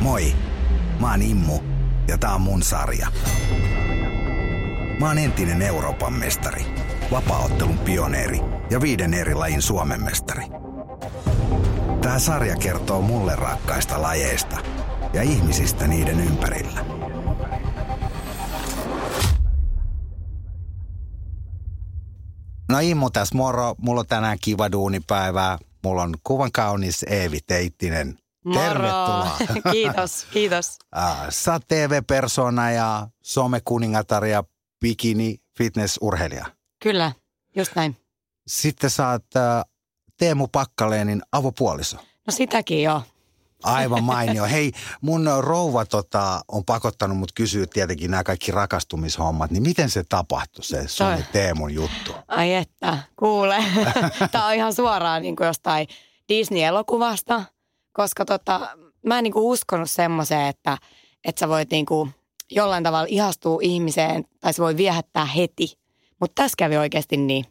Moi, mä oon Immu ja tää on mun sarja. Mä oon entinen Euroopan mestari, vapaaottelun pioneeri ja viiden eri lajin Suomen mestari. Tää sarja kertoo mulle rakkaista lajeista ja ihmisistä niiden ympärillä. No Immu tässä moro. Mulla on tänään kiva duunipäivää. Mulla on kuvan kaunis Eevi Teittinen. Moro. Tervetuloa. kiitos, kiitos. Sä oot TV-persona ja somekuningatar ja bikini fitnessurheilija. Kyllä, just näin. Sitten sä oot Teemu Pakkaleenin avopuoliso. No sitäkin joo. Aivan mainio. Hei, mun rouva tota, on pakottanut mut kysyä tietenkin nämä kaikki rakastumishommat, niin miten se tapahtui se sun ja. Teemun juttu? Ai että, kuule. Tämä on ihan suoraan niin kuin jostain Disney-elokuvasta, koska tota, mä en niin kuin uskonut semmoiseen, että, että sä voit niin kuin jollain tavalla ihastua ihmiseen tai se voi viehättää heti. Mutta tässä kävi oikeasti niin,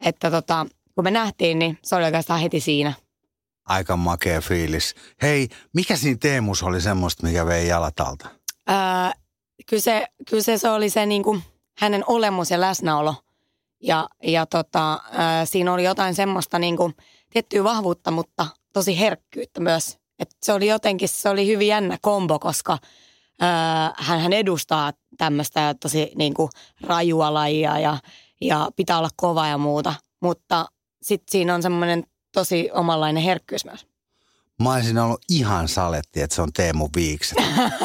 että tota, kun me nähtiin, niin se oli oikeastaan heti siinä. Aika makea fiilis. Hei, mikä siinä Teemus oli semmoista, mikä vei jalat alta? Öö, kyllä, se, kyllä se, se oli se niin kuin hänen olemus ja läsnäolo. Ja, ja tota, öö, siinä oli jotain semmoista niin kuin, tiettyä vahvuutta, mutta tosi herkkyyttä myös. Et se oli jotenkin, se oli hyvin jännä kombo, koska öö, hän, hän edustaa tämmöistä tosi niin kuin, rajua lajia ja, ja pitää olla kova ja muuta. Mutta sitten siinä on semmoinen tosi omanlainen herkkyys myös. Mä olisin ollut ihan saletti, että se on Teemu Viikset.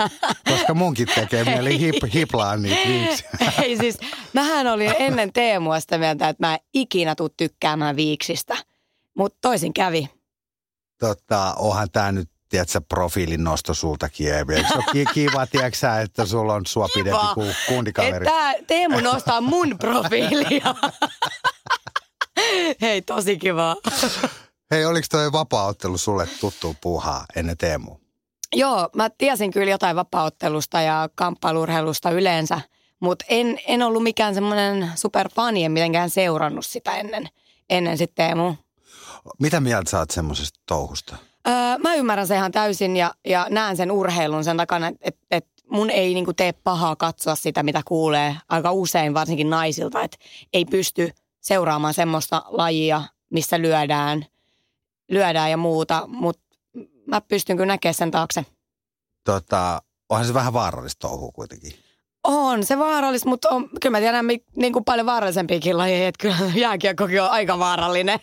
Koska munkin tekee mieli hip, hiplaa niitä viiksiä. Ei siis, mähän olin ennen Teemua sitä mieltä, että mä en ikinä tuu tykkäämään viiksistä. Mutta toisin kävi. Tota, onhan tää nyt, tiedätkö, profiilin nosto sultakin, Eevi. Eikö se ole ki- kiva, tiedätkö että sulla on sua pidempi Kiva, kuin kundikaveri? Että Teemu nostaa mun profiilia. Hei, tosi kivaa. Hei, oliko toi vapaaottelu sulle tuttu puuhaa ennen Teemu? Joo, mä tiesin kyllä jotain vapauttelusta ja kamppailurheilusta yleensä, mutta en, en ollut mikään semmoinen superfani, en mitenkään seurannut sitä ennen, ennen sitten Teemu. Mitä mieltä sä oot semmoisesta touhusta? Öö, mä ymmärrän sen ihan täysin ja, ja näen sen urheilun sen takana, että et, et mun ei niinku tee pahaa katsoa sitä, mitä kuulee aika usein, varsinkin naisilta, että ei pysty seuraamaan semmoista lajia, missä lyödään, lyödään ja muuta, mutta mä pystyn kyllä näkemään sen taakse. Tota, onhan se vähän vaarallista touhua kuitenkin. On se vaarallista, mutta on, kyllä mä tiedän niin kuin paljon vaarallisempiakin lajeja, että kyllä jääkiekkokin on aika vaarallinen.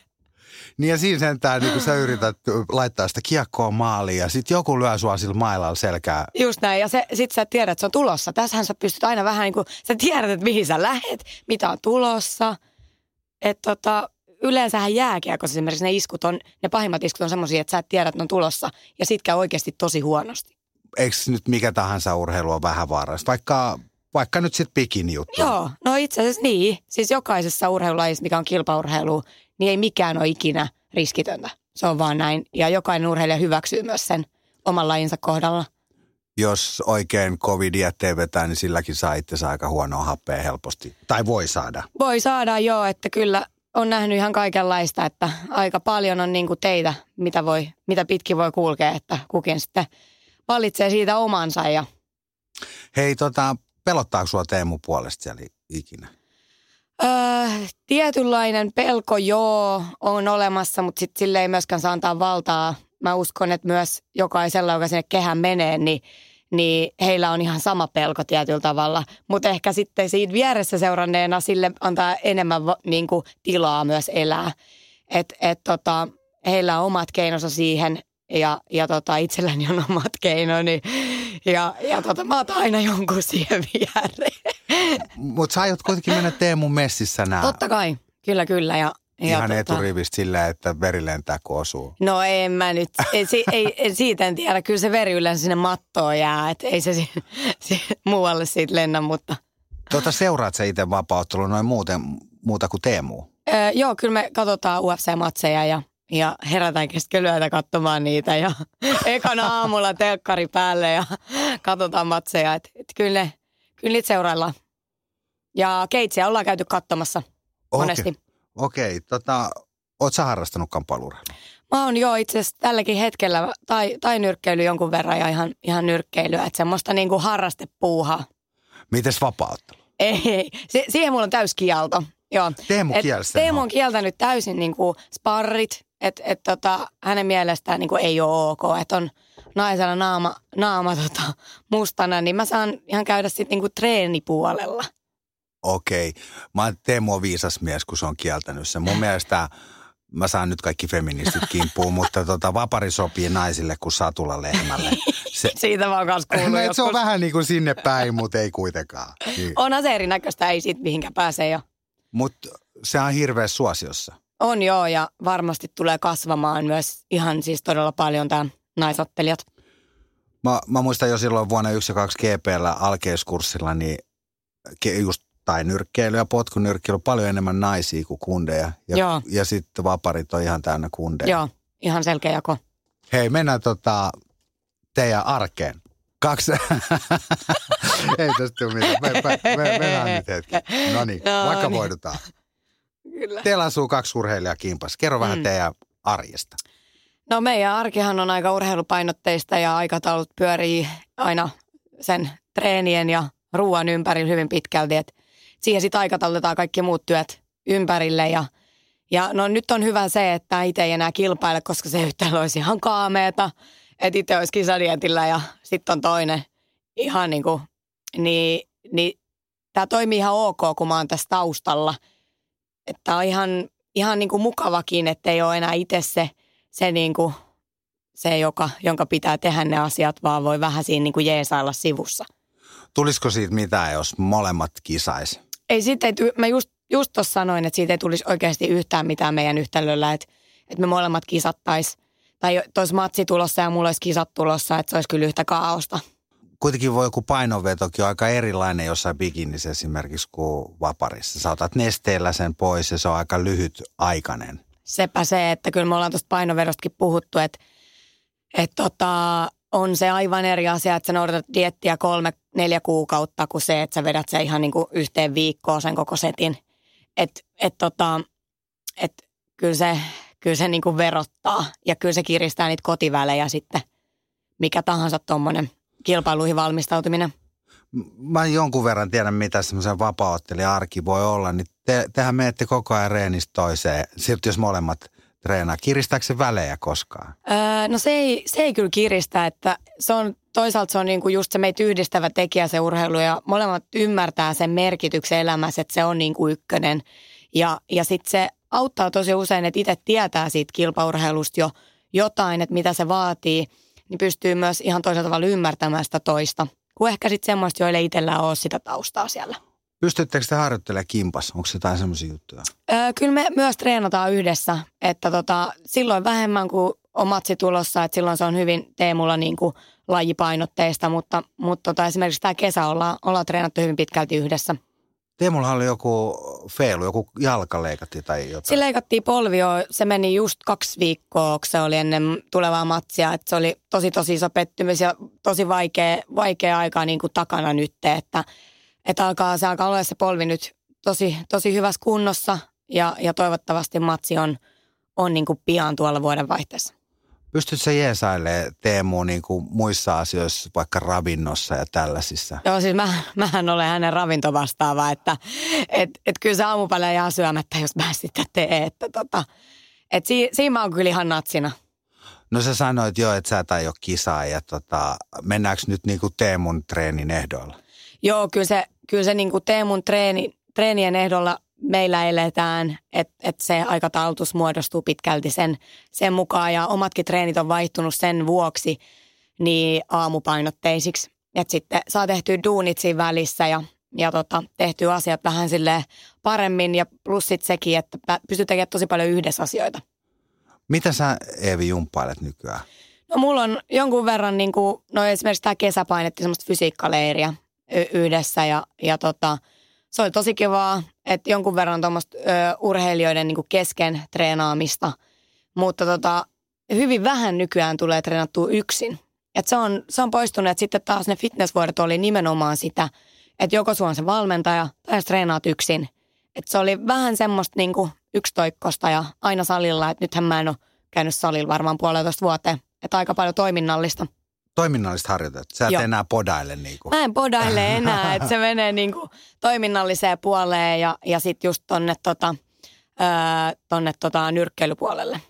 Niin ja siinä sentään, niin kun sä yrität laittaa sitä kiekkoa maaliin ja sitten joku lyö sua sillä mailalla selkää. Just näin, ja se, sit sä tiedät, että se on tulossa. Tässähän sä pystyt aina vähän niin kuin, sä tiedät, että mihin sä lähet, mitä on tulossa. Että tota, yleensähän jääkiekossa esimerkiksi ne iskut on, ne pahimmat iskut on semmoisia, että sä et tiedä, että ne on tulossa. Ja sit käy oikeasti tosi huonosti. Eikö nyt mikä tahansa urheilu on vähän vaarallista? Vaikka, vaikka nyt sitten bikini juttu. Joo, no itse asiassa niin. Siis jokaisessa urheilulajissa, mikä on kilpaurheilu, niin ei mikään ole ikinä riskitöntä. Se on vaan näin. Ja jokainen urheilija hyväksyy myös sen oman lajinsa kohdalla. Jos oikein covidia vetää, niin silläkin saa itsensä aika huonoa happea helposti. Tai voi saada. Voi saada joo, että kyllä on nähnyt ihan kaikenlaista, että aika paljon on niin kuin teitä, mitä, voi, mitä pitkin voi kulkea, että kukin sitten valitsee siitä omansa. Ja, Hei, tota, pelottaako sua Teemu puolesta siellä ikinä? Öö, tietynlainen pelko joo on olemassa, mutta sitten sille ei myöskään saa antaa valtaa. Mä uskon, että myös jokaisella, joka sinne kehään menee, niin niin heillä on ihan sama pelko tietyllä tavalla. Mutta ehkä sitten siitä vieressä seuranneena sille antaa enemmän va- niin kuin tilaa myös elää. Et, et tota, heillä on omat keinonsa siihen ja, ja tota, itselläni on omat keinoni. Ja, ja tota, mä otan aina jonkun siihen viereen. Mutta sä aiot kuitenkin mennä Teemun messissä nää. Totta kai, kyllä kyllä. Ja, ja Ihan tota- eturivistä sillä, että veri lentää kun osuu. No en mä nyt, ei, ei, ei, siitä en tiedä. Kyllä se veri yleensä sinne mattoon jää, että ei se, si- si- muualle siitä lennä, mutta... Tota, seuraat sä itse vapauttelua noin muuten, muuta kuin Teemu? Öö, joo, kyllä me katsotaan UFC-matseja ja, ja herätään keskellä yötä katsomaan niitä ja ekana aamulla telkkari päälle ja katsotaan matseja. Et, et kyllä, ne, kyllä niitä seuraillaan. Ja keitsiä ollaan käyty katsomassa monesti. Okei, tota, oot sä harrastanut kamppailurheilua? Mä oon jo itse asiassa tälläkin hetkellä, tai, tai nyrkkeily jonkun verran ja ihan, ihan nyrkkeilyä, että semmoista niinku harrastepuuhaa. Mites vapauttelu? Ei, se, siihen mulla on täys kielto. Joo. Teemu Et kielsi Teemu on. kieltänyt täysin niinku sparrit, että et tota, hänen mielestään niinku ei ole ok, että on naisella naama, naama tota, mustana, niin mä saan ihan käydä sitten niinku treenipuolella. Okei. Mä oon- Teemu on viisas mies, kun se on kieltänyt sen. Mun mielestä mä saan nyt kaikki feministit kimppuun, mutta tota, vapari sopii naisille kuin satula lehmälle. Se, Siitä mä oon kanssa no, se on vähän niin kuin sinne päin, mutta ei kuitenkaan. Niin. Onhan se erinäköistä, ei siitä mihinkään pääse jo. Mutta se on hirveä suosiossa. On joo, ja varmasti tulee kasvamaan myös ihan siis todella paljon tämä naisottelijat. Mä, mä muistan jo silloin vuonna 1 ja 2 GPllä alkeiskurssilla, niin just tai nyrkkeily ja potkunyrkkeily paljon enemmän naisia kuin kundeja. Ja, Joo. ja sitten vaparit on ihan täynnä kundeja. Joo, ihan selkeä jako. Hei, mennään tota, teidän arkeen. Kaksi. Ei tästä tule mitään. Me, me, me, mennään nyt hetki. No niin, No vaikka niin. Kyllä. Teillä asuu kaksi urheilijaa kimpas. Kerro vähän Mm. teidän arjesta. No meidän arkihan on aika urheilupainotteista ja aikataulut pyörii aina sen treenien ja ruoan ympärillä hyvin pitkälti. Et siihen sitten aikataulutetaan kaikki muut työt ympärille ja ja no nyt on hyvä se, että itse ei enää kilpaile, koska se yhtälö olisi ihan kaameeta. Että itse olisi kisadietillä ja sitten on toinen ihan niin kuin, niin, niin tämä toimii ihan ok, kun mä oon tässä taustalla. Että on ihan, ihan niin kuin mukavakin, että ei ole enää itse se, se, niin kuin, se joka, jonka pitää tehdä ne asiat, vaan voi vähän siinä niin kuin jeesailla sivussa. Tulisiko siitä mitään, jos molemmat kisais? Ei siitä, ei, mä just, just tuossa sanoin, että siitä ei tulisi oikeasti yhtään mitään meidän yhtälöllä, että, että me molemmat kisattais. Tai tois matsi tulossa ja mulla olisi kisat tulossa, että se olisi kyllä yhtä kaaosta. Kuitenkin voi joku painonvetokin on aika erilainen jossain bikinissä esimerkiksi kuin vaparissa. Sä otat nesteellä sen pois ja se on aika lyhyt aikainen. sepä se, että kyllä me ollaan tuosta painovedostakin puhuttu, että, että tota, on se aivan eri asia, että sä noudatat diettiä kolme, neljä kuukautta, kuin se, että sä vedät se ihan niin kuin yhteen viikkoon sen koko setin. Että et tota, et kyllä se, kyllä se niin kuin verottaa ja kyllä se kiristää niitä kotivälejä sitten, mikä tahansa tuommoinen kilpailuihin valmistautuminen. Mä jonkun verran tiedän, mitä semmoisen vapaaottelijan arki voi olla, niin te, tehän menette koko ajan reenistä toiseen. Silti jos molemmat treenaa, kiristääkö se välejä koskaan? Öö, no se ei, se ei kyllä kiristä, että se on, toisaalta se on niinku just se meitä yhdistävä tekijä se urheilu ja molemmat ymmärtää sen merkityksen elämässä, että se on niinku ykkönen. Ja, ja sitten se auttaa tosi usein, että itse tietää siitä kilpaurheilusta jo jotain, että mitä se vaatii, niin pystyy myös ihan toisella tavalla ymmärtämään sitä toista. Kuin ehkä sitten semmoista, joille itsellään ole sitä taustaa siellä. Pystyttekö te harjoittelemaan kimpas? Onko se jotain semmoisia juttuja? Öö, kyllä me myös treenataan yhdessä, että tota, silloin vähemmän kuin on matsi tulossa, että silloin se on hyvin Teemulla niin kuin lajipainotteista, mutta, mutta tota, esimerkiksi tämä kesä ollaan, ollaan treenattu hyvin pitkälti yhdessä. Teemulla oli joku feilu, joku jalka leikattiin tai jotain. Sillä leikattiin polvio, se meni just kaksi viikkoa, kun se oli ennen tulevaa matsia, että se oli tosi tosi iso pettymys ja tosi vaikea, vaikea aika niin kuin takana nyt, että, että alkaa, se alkaa olla se polvi nyt tosi, tosi hyvässä kunnossa ja, ja toivottavasti matsi on, on niin kuin pian tuolla vuoden vaihteessa. Pystytkö sä jeesailemaan Teemu niin kuin muissa asioissa, vaikka ravinnossa ja tällaisissa? Joo, siis mä, mähän olen hänen ravintovastaava, että et, et kyllä se aamupala jää syömättä, jos mä sitä teen. Että tota, et si, siinä mä oon kyllä ihan natsina. No sä sanoit jo, että sä et aio kisaa ja tota, mennäänkö nyt niin kuin Teemun treenin ehdoilla? Joo, kyllä se, kyllä se niin kuin Teemun treeni, treenien ehdolla meillä eletään, että et se aikataulutus muodostuu pitkälti sen, sen mukaan ja omatkin treenit on vaihtunut sen vuoksi niin aamupainotteisiksi. Että sitten saa tehtyä duunit siinä välissä ja, ja tota, tehtyä asiat vähän sille paremmin ja plus sit sekin, että pystyy tekemään tosi paljon yhdessä asioita. Mitä sä Eevi jumppailet nykyään? No mulla on jonkun verran, niin kuin, no esimerkiksi tämä kesä painettiin semmoista fysiikkaleiriä y- yhdessä ja, ja tota, se oli tosi kivaa, että jonkun verran tuommoista urheilijoiden niin kuin kesken treenaamista, mutta tota, hyvin vähän nykyään tulee treenattua yksin. Et se, on, se on poistunut, että sitten taas ne fitnessvuodet oli nimenomaan sitä, että joko sulla on se valmentaja tai treenaat yksin. Et se oli vähän semmoista niin kuin yksitoikkosta ja aina salilla, että nythän mä en ole käynyt salilla varmaan puolitoista vuoteen. Että aika paljon toiminnallista. Toiminnallista harjoitet. Sä et Joo. enää podaile niin kuin. Mä en podaile enää, että se menee niinku toiminnalliseen puoleen ja, ja sitten just tonne, tota, öö, tonne tota, nyrkkeilypuolelle.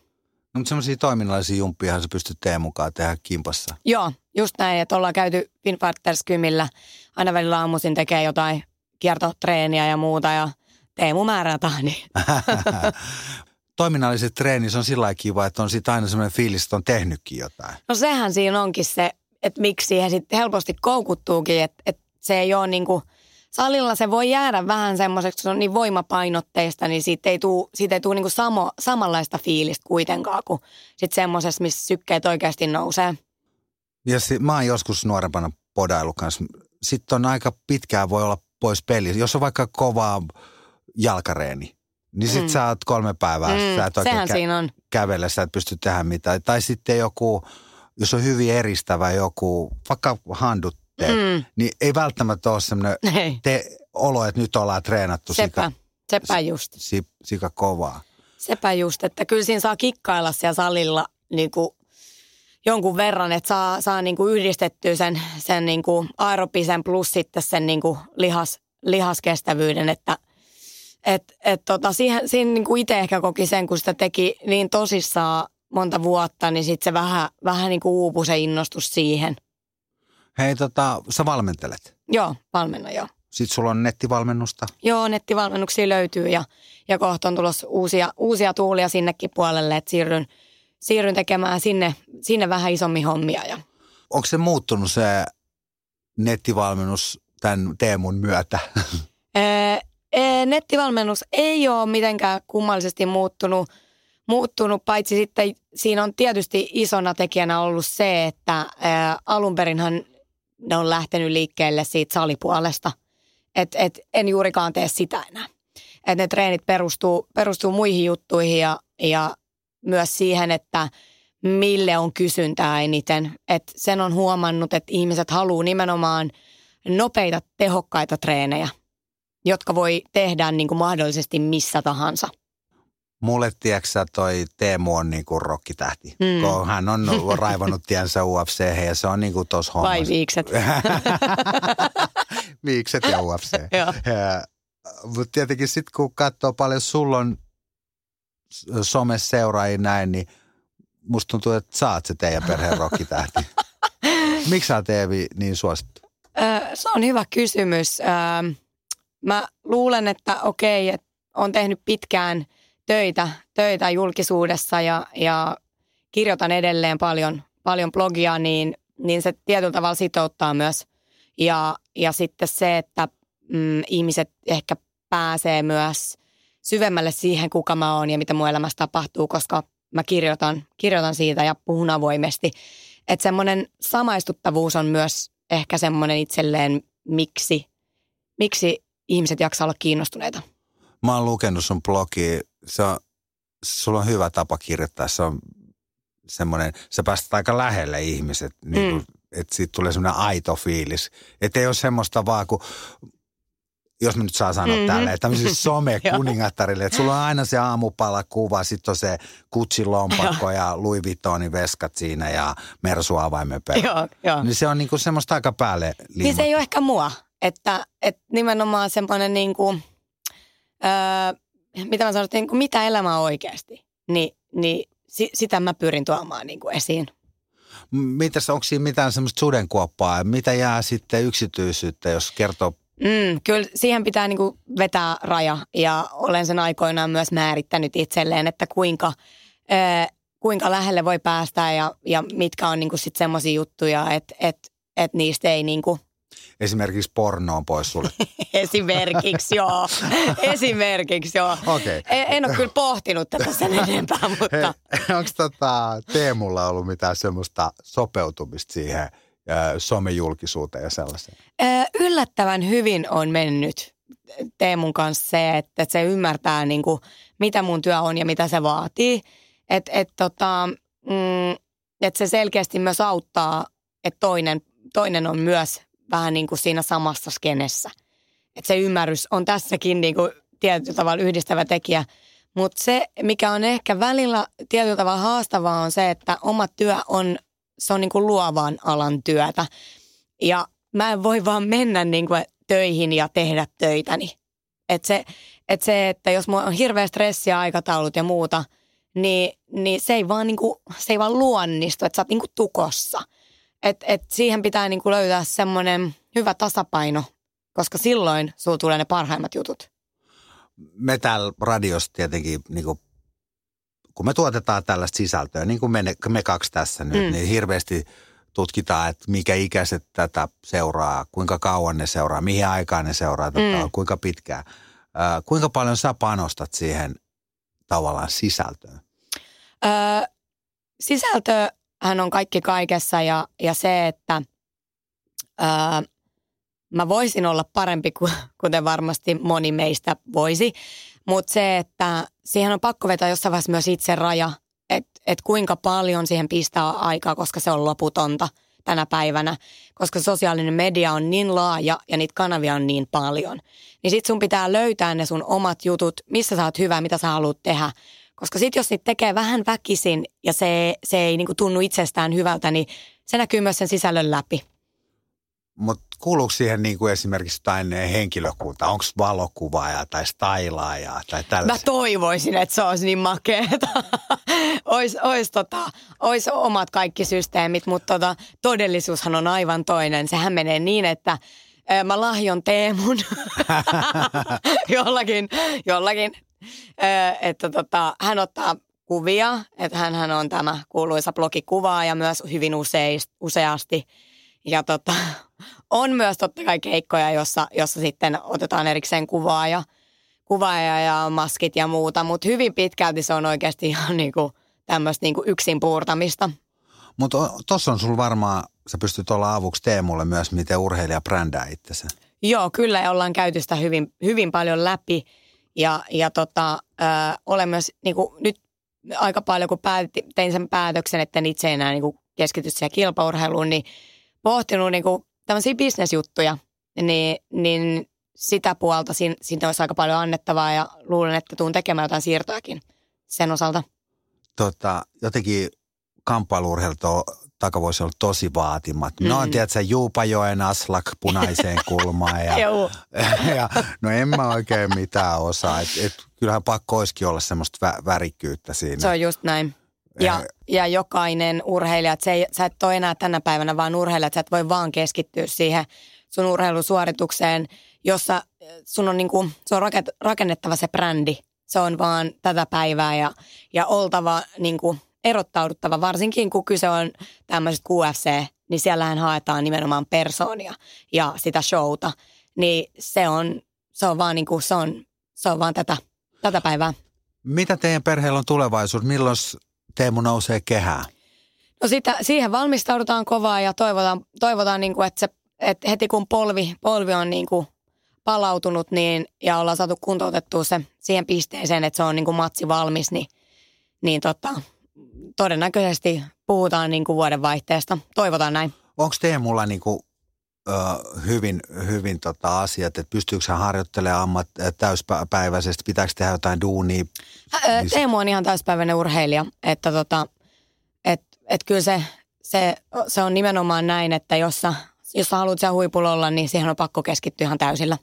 No, mutta semmoisia toiminnallisia jumppiahan sä pystyt Teemun mukaan tehdä kimpassa. Joo, just näin, että ollaan käyty Finfarters kymillä. Aina välillä aamuisin tekee jotain kiertotreeniä ja muuta ja Teemu määrätään, niin Toiminnalliset treenit on sillä lailla kiva, että on sitten aina semmoinen fiilis, että on tehnytkin jotain. No sehän siinä onkin se, että miksi siihen sitten helposti koukuttuukin, että, että se ei ole niinku, salilla se voi jäädä vähän semmoiseksi, kun se on niin voimapainotteista, niin siitä ei tule, siitä ei tule niinku samo, samanlaista fiilistä kuitenkaan kuin sitten semmoisessa, missä sykkeet oikeasti nousee. Ja si- mä oon joskus nuorempana podailu kanssa. Sitten on aika pitkään voi olla pois peli. Jos on vaikka kovaa jalkareeni, niin sit Mm. sä oot kolme päivää, Mm, sä et oikein sehän kä- siinä on. kävellä, sä et pysty tehdä mitään. Tai sitten joku, jos on hyvin eristävä joku, vaikka handut teet, Mm, niin ei välttämättä ole semmoinen te- olo, että nyt ollaan treenattu sepä, sika, sepä just. si, sika kovaa. Sepä just, että kyllä siinä saa kikkailla siellä salilla niin kuin jonkun verran, että saa, saa niin kuin yhdistettyä sen, sen niin kuin aerobisen plus sitten sen niin kuin lihas, lihaskestävyyden, että et, et tota, siihen, siinä niin kuin itse ehkä koki sen, kun sitä teki niin tosissaan monta vuotta, niin sitten se vähän, vähän niin kuin uupui se innostus siihen. Hei, tota, sä valmentelet. Joo, valmenna joo. Sitten sulla on nettivalmennusta. Joo, nettivalmennuksia löytyy ja, ja kohta on tulossa uusia, uusia tuulia sinnekin puolelle, että siirryn, siirryn tekemään sinne, sinne vähän isommin hommia. Ja. Onko se muuttunut se nettivalmennus tämän Teemun myötä? Nettivalmennus ei ole mitenkään kummallisesti muuttunut, muuttunut, paitsi sitten siinä on tietysti isona tekijänä ollut se, että ää, alun perinhan ne on lähtenyt liikkeelle siitä salipuolesta. Et, et en juurikaan tee sitä enää. Et ne treenit perustuu, perustuu muihin juttuihin ja, ja myös siihen, että mille on kysyntää eniten. Et sen on huomannut, että ihmiset haluaa nimenomaan nopeita, tehokkaita treenejä, jotka voi tehdä niin kuin mahdollisesti missä tahansa. Mulle, tiedätkö toi Teemu on niinku rokkitähti. Mm. Kun hän on raivannut tiensä UFC ja se on niinku tossa hommassa. Vai viikset. Viikset ja UFC. Mutta tietenkin sitten kun katsoo paljon sulla on someseuraajia näin, niin musta tuntuu, että sä oot se teidän perheen rokkitähti. Miksi sä oot Eevi niin suosittu? Se on hyvä kysymys. Ö, Mä luulen, että okei, että on tehnyt pitkään töitä, töitä julkisuudessa ja, ja kirjoitan edelleen paljon, paljon blogia, niin, niin se tietyllä tavalla sitouttaa myös. Ja, ja sitten se, että mm, ihmiset ehkä pääsee myös syvemmälle siihen, kuka mä oon ja mitä mun elämässä tapahtuu, koska mä kirjoitan, kirjoitan siitä ja puhun avoimesti. Että semmoinen samaistuttavuus on myös ehkä semmoinen itselleen, miksi, miksi ihmiset jaksaa olla kiinnostuneita. Mä oon lukenut sun blogia. Se on, sulla on hyvä tapa kirjoittaa. Se on semmoinen, sä päästät aika lähelle ihmiset. Niin kuin, Että siitä tulee semmoinen aito fiilis. Että ei ole semmoista vaan, kun jos mä nyt saa sanoa Mhm. mm-hmm. tälleen, tämmöisille somekuningattarille, että sulla on aina se aamupala kuva, sitten on se kutsilompakko ja Louis Vuittonin veskat siinä ja Mersu avaimen perä. Joo, joo. Niin se on niinku semmoista aika päälle Niin se ei ole ehkä mua, että, että nimenomaan semmoinen niin kuin, öö, mitä mä sanoin, niin kuin mitä elämä on oikeasti, niin, niin si, sitä mä pyrin tuomaan niin kuin esiin. Mitäs, onko siinä mitään semmoista sudenkuoppaa? Mitä jää sitten yksityisyyttä, jos kertoo Mm, kyllä siihen pitää niin kuin vetää raja ja olen sen aikoinaan myös määrittänyt itselleen, että kuinka, öö, kuinka lähelle voi päästä ja, ja mitkä on niin kuin sit semmoisia juttuja, että et, et niistä ei niin kuin esimerkiksi pornoon pois sulle? Esimerkiksi joo. Esimerkiksi joo. Okei. En, en ole kyllä pohtinut tätä sen enempää, mutta Onko tota Teemulla ollut mitään semmoista sopeutumista siihen somejulkisuuteen ja sellaiseen? yllättävän hyvin on mennyt Teemun kanssa se, että, että se ymmärtää niin kuin, mitä mun työ on ja mitä se vaatii. Että et, tota, mm, et se selkeästi myös auttaa, että toinen, toinen on myös vähän niin kuin siinä samassa skenessä. Että se ymmärrys on tässäkin niin kuin tietyllä tavalla yhdistävä tekijä. Mutta se, mikä on ehkä välillä tietyllä tavalla haastavaa, on se, että oma työ on, se on niin kuin luovan alan työtä. Ja mä en voi vaan mennä niin kuin töihin ja tehdä töitäni. Et se, et se, että jos mulla on hirveä stressi ja aikataulut ja muuta, niin, niin se, ei vaan niin kuin, se ei vaan luonnistu, että sä oot niin kuin tukossa. Et, et siihen pitää niin kuin löytää semmoinen hyvä tasapaino, koska silloin sulla tulee ne parhaimmat jutut. Me täällä radiossa tietenkin, niin kuin, kun me tuotetaan tällaista sisältöä, niin kuin me, me kaksi tässä nyt, mm. niin hirveästi tutkitaan, että mikä ikäiset tätä seuraa, kuinka kauan ne seuraa, mihin aikaan ne seuraa, tätä, mm. kuinka pitkään. Äh, kuinka paljon sä panostat siihen tavallaan sisältöön? Öö, sisältöhän on kaikki kaikessa ja, ja se, että öö, mä voisin olla parempi, kuin, kuten varmasti moni meistä voisi, mutta se, että siihen on pakko vetää jossain vaiheessa myös itse raja, että et kuinka paljon siihen pistää aikaa, koska se on loputonta tänä päivänä, koska sosiaalinen media on niin laaja ja niitä kanavia on niin paljon. Niin sit sun pitää löytää ne sun omat jutut, missä sä oot hyvä, mitä sä haluat tehdä. Koska sit jos niitä tekee vähän väkisin ja se, se ei niinku tunnu itsestään hyvältä, niin se näkyy myös sen sisällön läpi. Mutta kuuluuko siihen niin kuin esimerkiksi jotain henkilökunta? Onko valokuvaaja tai stailaaja tai tällaisia? Mä toivoisin, että se olisi niin makeeta. ois, ois, tota, ois omat kaikki systeemit, mutta tota, todellisuushan on aivan toinen. Sehän menee niin, että mä lahjon Teemun jollakin, jollakin että tota, hän ottaa kuvia, että hän on tämä kuuluisa blogikuvaaja myös hyvin useist, useasti. Ja tota, on myös totta kai keikkoja, jossa, jossa sitten otetaan erikseen kuvaa ja, kuvaaja ja maskit ja muuta, mutta hyvin pitkälti se on oikeasti ihan niinku tämmöistä niinku yksin puurtamista. Mutta tuossa on sulla varmaan, sä pystyt olla avuksi Teemulle myös, miten urheilija brändää itsensä. Joo, kyllä ja ollaan käyty sitä hyvin, hyvin paljon läpi ja, ja tota, ö, olen myös niinku, nyt aika paljon, kun päätin, tein sen päätöksen, että en itse enää niinku keskity siihen kilpaurheiluun, niin pohtinut niinku tämmöisiä bisnesjuttuja, niin, niin sitä puolta siinä, siinä olisi aika paljon annettavaa ja luulen, että tuun tekemään jotain siirtoakin sen osalta. Tota, jotenkin kamppailuurheilut on takavuosi ollut tosi vaatimat. Mm. No on, tiedätkö, Juupajoen aslak punaiseen kulmaan. Ja, ja, no en mä oikein mitään osaa. Et, et, kyllähän pakko olisikin olla semmoista vä- värikkyyttä siinä. Se on just näin. Ja, eh. ja jokainen urheilija, että ei, sä et ole enää tänä päivänä vaan urheilija, että sä et voi vaan keskittyä siihen sun urheilusuoritukseen, jossa eh, sun on, niinku, se on rakennettava se brändi. Se on vaan tätä päivää ja, ja oltava niinku, erottauduttava, varsinkin kun kyse on tämmöisestä QFC, niin siellähän haetaan nimenomaan persoonia ja sitä showta. Niin se on, se on vaan, niinku, se on, se on vaan tätä, tätä päivää. Mitä teidän perheellä on tulevaisuus? Milloin Teemu nousee kehään? No sitä, siihen valmistaudutaan kovaa ja toivotaan, toivotaan niin kuin, että, se, että heti kun polvi, polvi on niin kuin palautunut niin, ja ollaan saatu kuntoutettua se siihen pisteeseen, että se on niin kuin matsi valmis, niin, niin tota, todennäköisesti puhutaan niin kuin vuodenvaihteesta. Toivotaan näin. Onko Teemulla niin kuin, ö, hyvin, hyvin tota asiat, että pystyykö hän harjoittelemaan ammat täyspäiväisesti, pitääkö tehdä jotain duunia? Teemu on ihan täyspäiväinen urheilija, että tota, et, et kyllä se, se, se on nimenomaan näin, että jos sä, jos sä haluat siellä huipulla olla, niin siihen on pakko keskittyä ihan täysillä.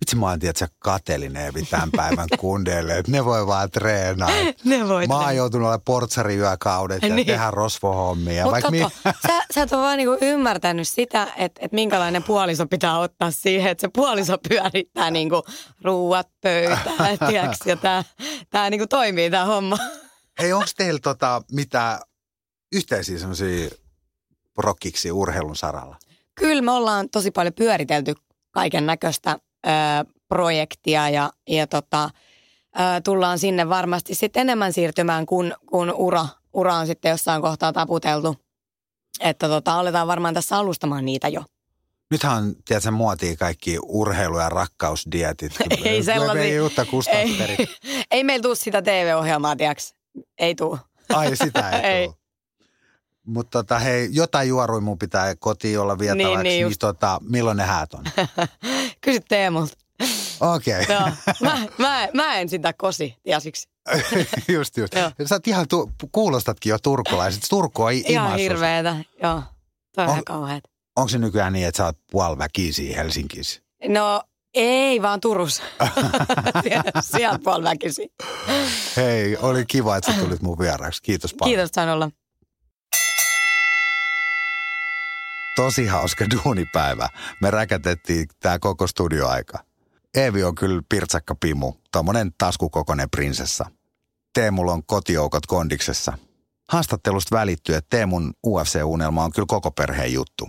Vitsi mä oon tiedä, katelin Eevi tämän päivän kundeille, että ne voi vaan treenaa. ne voi Mä oon joutunut olemaan portsariyökaudet ja niin. tehdä rosvohommia. Mutta mi- sä, sä et ole vaan niinku ymmärtänyt sitä, että, että minkälainen puoliso pitää ottaa siihen, että se puoliso pyörittää niinku ruuat pöytään, tiiäks, ja tää, tää niinku toimii tää homma. Hei, onko teillä tota, mitä yhteisiä semmoisia prokkiksi urheilun saralla? Kyllä me ollaan tosi paljon pyöritelty kaiken näköistä projektia ja, ja tota, tullaan sinne varmasti sitten enemmän siirtymään, kun, kun ura, ura on sitten jossain kohtaa taputeltu. Että tota, aletaan varmaan tässä alustamaan niitä jo. Nythän on, tiedätkö, muotia kaikki urheilu- ja rakkausdietit. ei sellaisia. Ei, ei, ei meillä tule sitä TV-ohjelmaa, tiedäks? Ei tule. Ai, sitä ei, ei. Mutta tota, hei, jotain juorui mun pitää kotiin olla vietäväksi, niin, niin, niin tota, milloin ne häät on? Kysy Teemulta. Okei. Okay. Joo. Mä, mä, mä en sitä kosi, tiesiksi. just, just. Joo. Sä ihan, tu- kuulostatkin jo turkulaiset. Turku on Ihan hirveetä, joo. Toi on On- kauheat. Onko se nykyään niin, että sä oot puoliväkisiä Helsinkissä? No ei, vaan Turussa. Sie- Sieltä puolella väkisin. Hei, oli kiva, että sä tulit mun vieraaksi. Kiitos paljon. Kiitos, sain olla. Tosi hauska duunipäivä. Me räkätettiin tää koko studioaika. Eevi on kyllä pirtsakka pimu, tommonen taskukokoinen prinsessa. Teemulla on kotijoukot kondiksessa. Haastattelusta välittyy, että Teemun UFC-unelma on kyllä koko perheen juttu.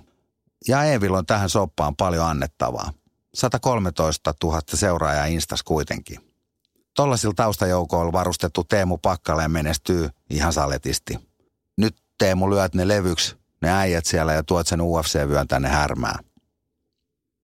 Ja Eevillä on tähän soppaan paljon annettavaa. 113 000 seuraajaa Instas kuitenkin. Tollasilla taustajoukoilla varustettu Teemu Pakkaleen menestyy ihan saletisti. Nyt Teemu lyöt ne levyksi, ne äijät siellä ja tuot sen UFC-vyön tänne härmään.